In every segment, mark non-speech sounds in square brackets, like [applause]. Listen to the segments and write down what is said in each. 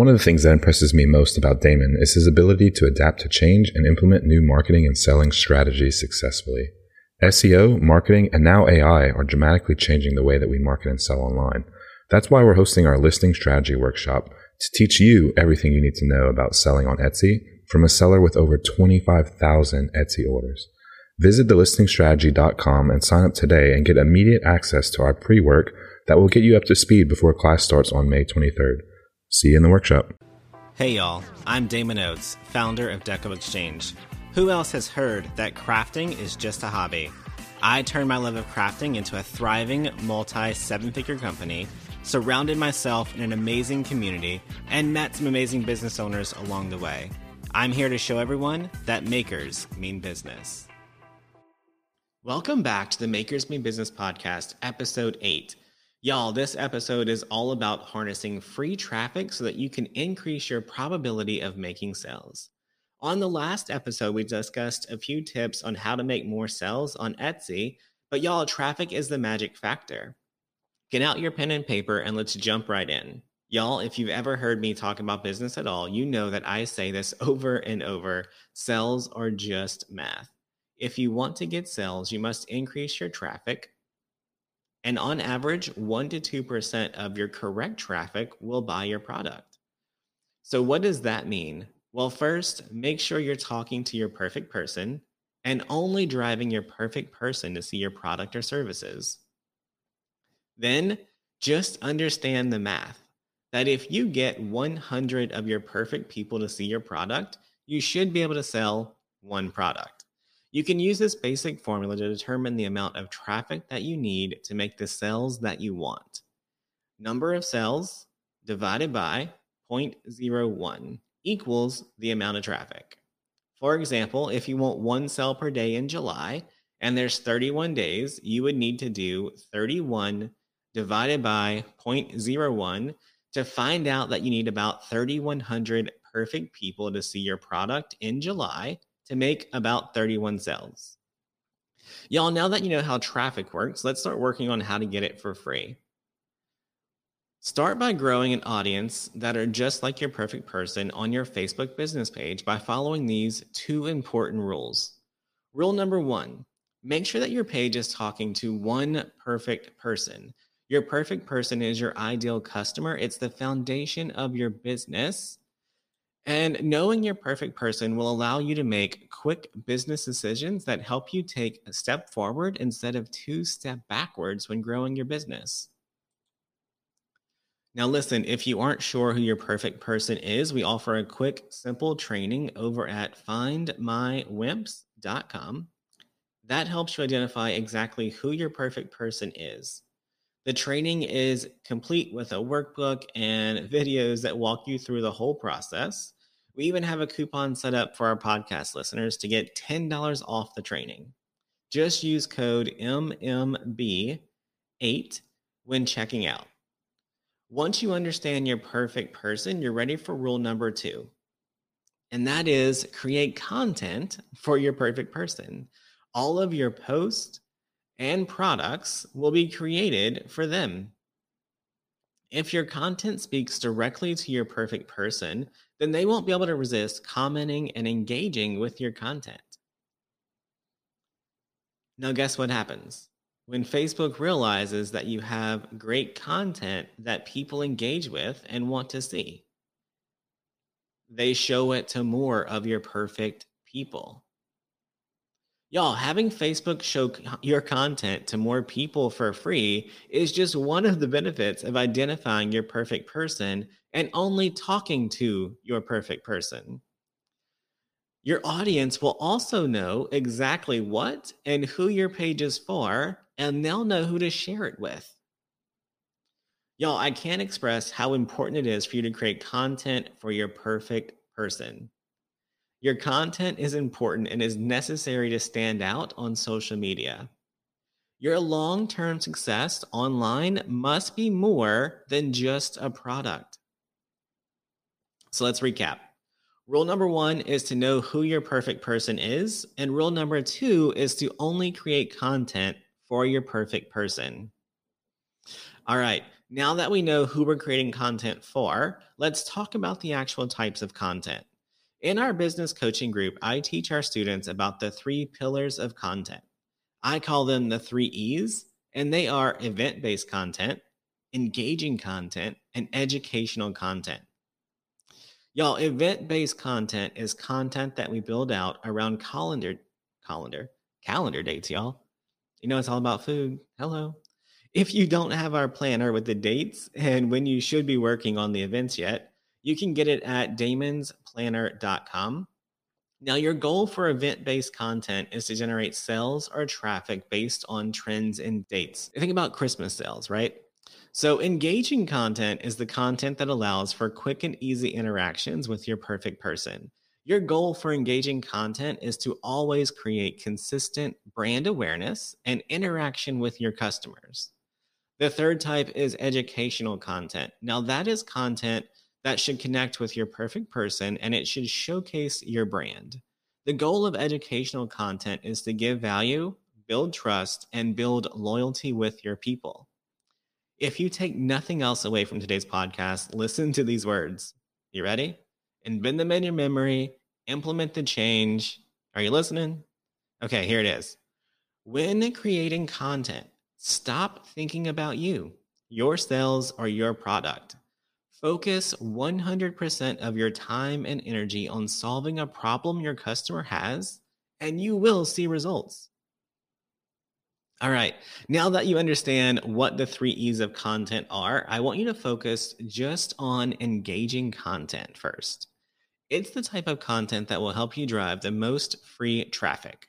One of the things that impresses me most about Damon is his ability to adapt to change and implement new marketing and selling strategies successfully. SEO, marketing, and now AI are dramatically changing the way that we market and sell online. That's why we're hosting our listing strategy workshop to teach you everything you need to know about selling on Etsy from a seller with over 25,000 Etsy orders. Visit thelistingstrategy.com and sign up today and get immediate access to our pre-work that will get you up to speed before class starts on May 23rd. See you in the workshop. Hey y'all, I'm Damon Oates, founder of Deco Exchange. Who else has heard that crafting is just a hobby? I turned my love of crafting into a thriving multi seven figure company, surrounded myself in an amazing community, and met some amazing business owners along the way. I'm here to show everyone that makers mean business. Welcome back to the Makers Mean Business podcast, episode 8. Y'all, this episode is all about harnessing free traffic so that you can increase your probability of making sales. On the last episode, we discussed a few tips on how to make more sales on Etsy, but y'all, traffic is the magic factor. Get out your pen and paper and let's jump right in. Y'all, if you've ever heard me talk about business at all, you know that I say this [laughs] over and over sales are just math. If you want to get sales, you must increase your traffic. And on average, 1 to 2% of your correct traffic will buy your product. So, what does that mean? Well, first, make sure you're talking to your perfect person and only driving your perfect person to see your product or services. Then, just understand the math that if you get 100 of your perfect people to see your product, you should be able to sell one product. You can use this basic formula to determine the amount of traffic that you need to make the sales that you want. Number of sales divided by 0.01 equals the amount of traffic. For example, if you want one sale per day in July and there's 31 days, you would need to do 31 divided by 0.01 to find out that you need about 3,100 perfect people to see your product in July to make about 31 sales. Y'all, now that you know how traffic works, let's start working on how to get it for free. Start by growing an audience that are just like your perfect person on your Facebook business page by following these two important rules. Rule number one make sure that your page is talking to one perfect person. Your perfect person is your ideal customer, it's the foundation of your business. And knowing your perfect person will allow you to make quick business decisions that help you take a step forward instead of two step backwards when growing your business. Now, listen, if you aren't sure who your perfect person is, we offer a quick, simple training over at findmywimps.com. That helps you identify exactly who your perfect person is. The training is complete with a workbook and videos that walk you through the whole process. We even have a coupon set up for our podcast listeners to get $10 off the training. Just use code MMB8 when checking out. Once you understand your perfect person, you're ready for rule number two. And that is create content for your perfect person. All of your posts and products will be created for them. If your content speaks directly to your perfect person, then they won't be able to resist commenting and engaging with your content. Now, guess what happens? When Facebook realizes that you have great content that people engage with and want to see, they show it to more of your perfect people. Y'all, having Facebook show your content to more people for free is just one of the benefits of identifying your perfect person and only talking to your perfect person. Your audience will also know exactly what and who your page is for, and they'll know who to share it with. Y'all, I can't express how important it is for you to create content for your perfect person. Your content is important and is necessary to stand out on social media. Your long term success online must be more than just a product. So let's recap. Rule number one is to know who your perfect person is. And rule number two is to only create content for your perfect person. All right. now that we know who we're creating content for, let's talk about the actual types of content. In our business coaching group, I teach our students about the three pillars of content. I call them the three E's, and they are event based content, engaging content, and educational content. Y'all, event based content is content that we build out around calendar, calendar, calendar dates, y'all. You know, it's all about food. Hello. If you don't have our planner with the dates and when you should be working on the events yet, you can get it at damonsplanner.com. Now, your goal for event based content is to generate sales or traffic based on trends and dates. Think about Christmas sales, right? So, engaging content is the content that allows for quick and easy interactions with your perfect person. Your goal for engaging content is to always create consistent brand awareness and interaction with your customers. The third type is educational content. Now, that is content that should connect with your perfect person and it should showcase your brand. The goal of educational content is to give value, build trust, and build loyalty with your people. If you take nothing else away from today's podcast, listen to these words. You ready? Embed them in your memory, implement the change. Are you listening? Okay, here it is. When creating content, Stop thinking about you, your sales, or your product. Focus 100% of your time and energy on solving a problem your customer has, and you will see results. All right, now that you understand what the three E's of content are, I want you to focus just on engaging content first. It's the type of content that will help you drive the most free traffic.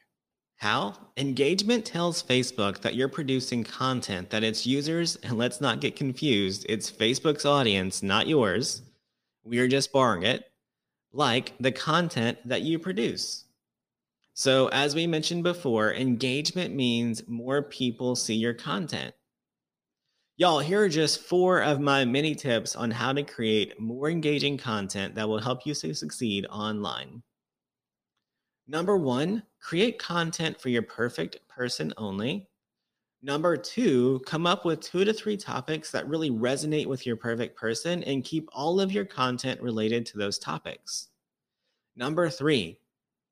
How? Engagement tells Facebook that you're producing content that its users, and let's not get confused, it's Facebook's audience, not yours. We are just borrowing it, like the content that you produce. So, as we mentioned before, engagement means more people see your content. Y'all, here are just four of my many tips on how to create more engaging content that will help you to succeed online. Number one, create content for your perfect person only. Number two, come up with two to three topics that really resonate with your perfect person and keep all of your content related to those topics. Number three,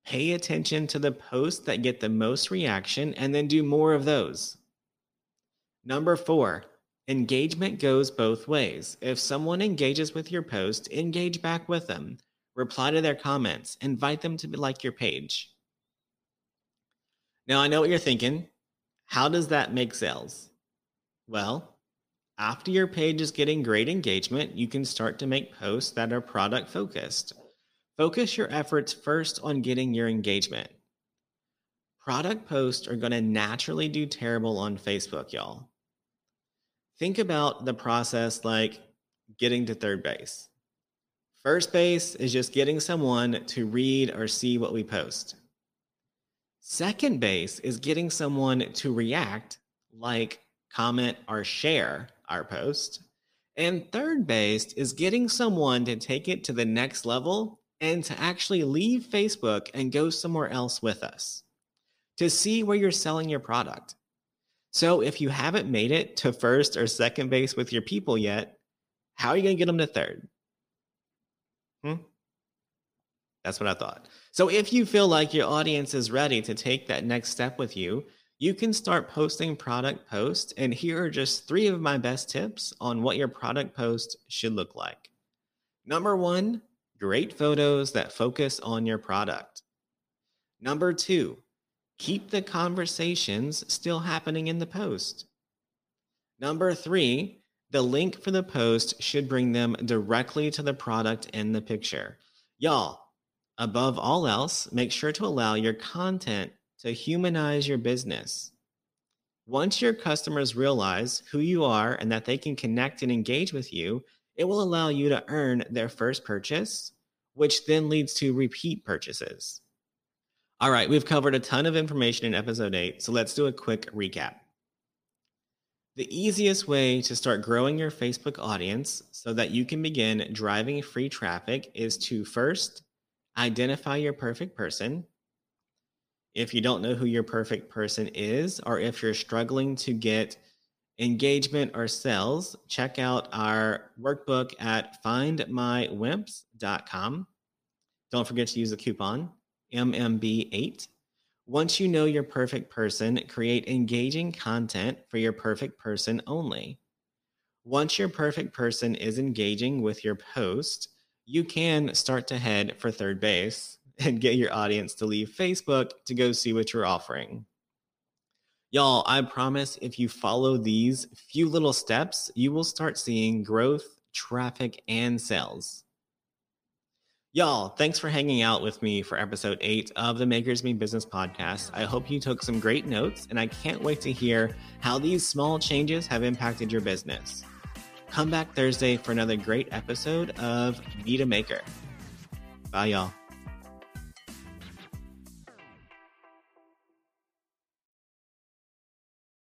pay attention to the posts that get the most reaction and then do more of those. Number four, engagement goes both ways. If someone engages with your post, engage back with them reply to their comments, invite them to like your page. Now, I know what you're thinking. How does that make sales? Well, after your page is getting great engagement, you can start to make posts that are product focused. Focus your efforts first on getting your engagement. Product posts are going to naturally do terrible on Facebook, y'all. Think about the process like getting to third base. First base is just getting someone to read or see what we post. Second base is getting someone to react, like, comment, or share our post. And third base is getting someone to take it to the next level and to actually leave Facebook and go somewhere else with us to see where you're selling your product. So if you haven't made it to first or second base with your people yet, how are you going to get them to third? Hmm? That's what I thought. So if you feel like your audience is ready to take that next step with you, you can start posting product posts. And here are just three of my best tips on what your product post should look like. Number one, great photos that focus on your product. Number two, keep the conversations still happening in the post. Number three, the link for the post should bring them directly to the product in the picture. Y'all, above all else, make sure to allow your content to humanize your business. Once your customers realize who you are and that they can connect and engage with you, it will allow you to earn their first purchase, which then leads to repeat purchases. All right, we've covered a ton of information in episode 8, so let's do a quick recap. The easiest way to start growing your Facebook audience so that you can begin driving free traffic is to first identify your perfect person. If you don't know who your perfect person is, or if you're struggling to get engagement, or sales, check out our workbook at findmywimps.com. Don't forget to use the coupon MMB8. Once you know your perfect person, create engaging content for your perfect person only. Once your perfect person is engaging with your post, you can start to head for third base [laughs] and get your audience to leave Facebook to go see what you're offering. Y'all, I promise if you follow these few little steps, you will start seeing growth, traffic, and sales. Y'all, thanks for hanging out with me for episode eight of the Makers Mean Business podcast. I hope you took some great notes, and I can't wait to hear how these small changes have impacted your business. Come back Thursday for another great episode of Meet a Maker. Bye, y'all.